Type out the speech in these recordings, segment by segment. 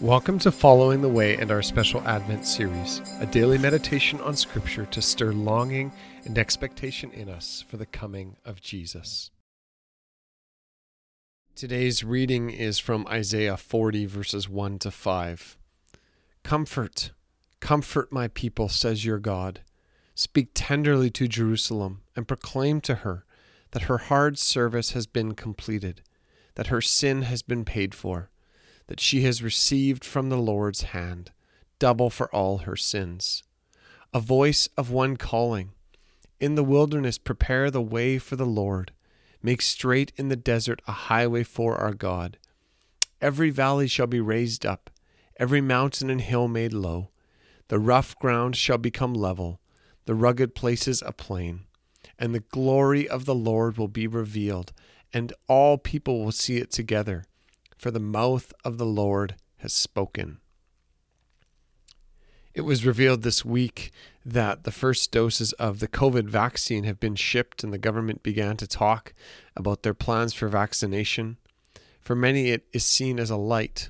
Welcome to Following the Way and our special Advent series, a daily meditation on Scripture to stir longing and expectation in us for the coming of Jesus. Today's reading is from Isaiah 40, verses 1 to 5. Comfort, comfort my people, says your God. Speak tenderly to Jerusalem and proclaim to her that her hard service has been completed, that her sin has been paid for that she has received from the Lord's hand, double for all her sins. A voice of one calling, In the wilderness, prepare the way for the Lord. Make straight in the desert a highway for our God. Every valley shall be raised up, every mountain and hill made low. The rough ground shall become level, the rugged places a plain. And the glory of the Lord will be revealed, and all people will see it together for the mouth of the Lord has spoken. It was revealed this week that the first doses of the COVID vaccine have been shipped, and the government began to talk about their plans for vaccination. For many, it is seen as a light.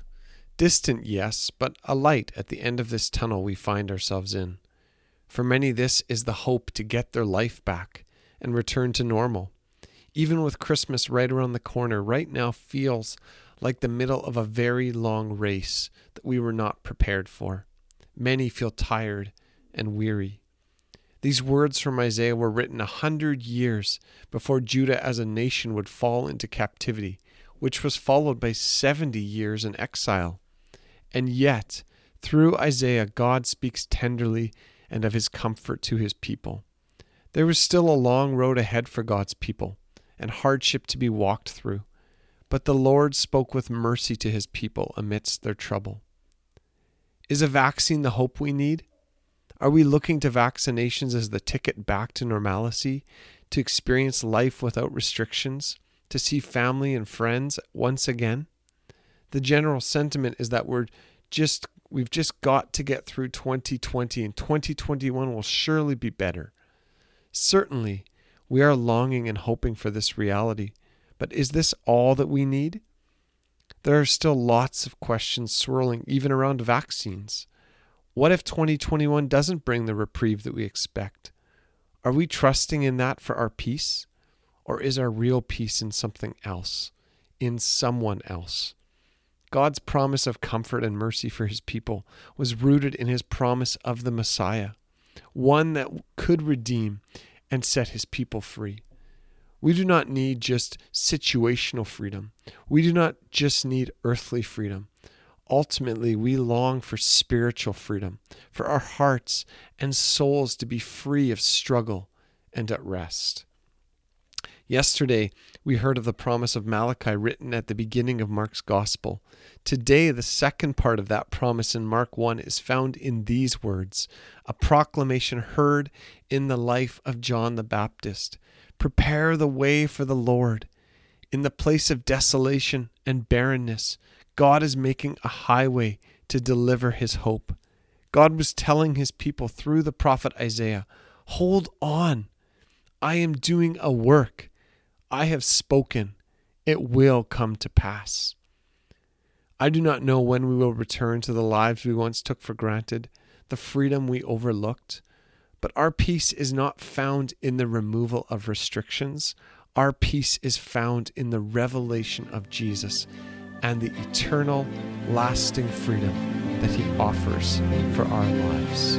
Distant, yes, but a light at the end of this tunnel we find ourselves in. For many, this is the hope to get their life back and return to normal. Even with Christmas right around the corner, right now feels like the middle of a very long race that we were not prepared for. Many feel tired and weary. These words from Isaiah were written a hundred years before Judah as a nation would fall into captivity, which was followed by 70 years in exile. And yet, through Isaiah, God speaks tenderly and of his comfort to his people. There was still a long road ahead for God's people and hardship to be walked through. But the Lord spoke with mercy to his people amidst their trouble. Is a vaccine the hope we need? Are we looking to vaccinations as the ticket back to normalcy, to experience life without restrictions, to see family and friends once again? The general sentiment is that we're just we've just got to get through 2020 and 2021 will surely be better. Certainly, we are longing and hoping for this reality, but is this all that we need? There are still lots of questions swirling even around vaccines. What if 2021 doesn't bring the reprieve that we expect? Are we trusting in that for our peace? Or is our real peace in something else, in someone else? God's promise of comfort and mercy for his people was rooted in his promise of the Messiah, one that could redeem and set his people free. We do not need just situational freedom. We do not just need earthly freedom. Ultimately, we long for spiritual freedom, for our hearts and souls to be free of struggle and at rest. Yesterday, we heard of the promise of Malachi written at the beginning of Mark's Gospel. Today, the second part of that promise in Mark 1 is found in these words a proclamation heard in the life of John the Baptist. Prepare the way for the Lord. In the place of desolation and barrenness, God is making a highway to deliver his hope. God was telling his people through the prophet Isaiah, Hold on. I am doing a work. I have spoken. It will come to pass. I do not know when we will return to the lives we once took for granted, the freedom we overlooked, but our peace is not found in the removal of restrictions. Our peace is found in the revelation of Jesus and the eternal, lasting freedom that he offers for our lives.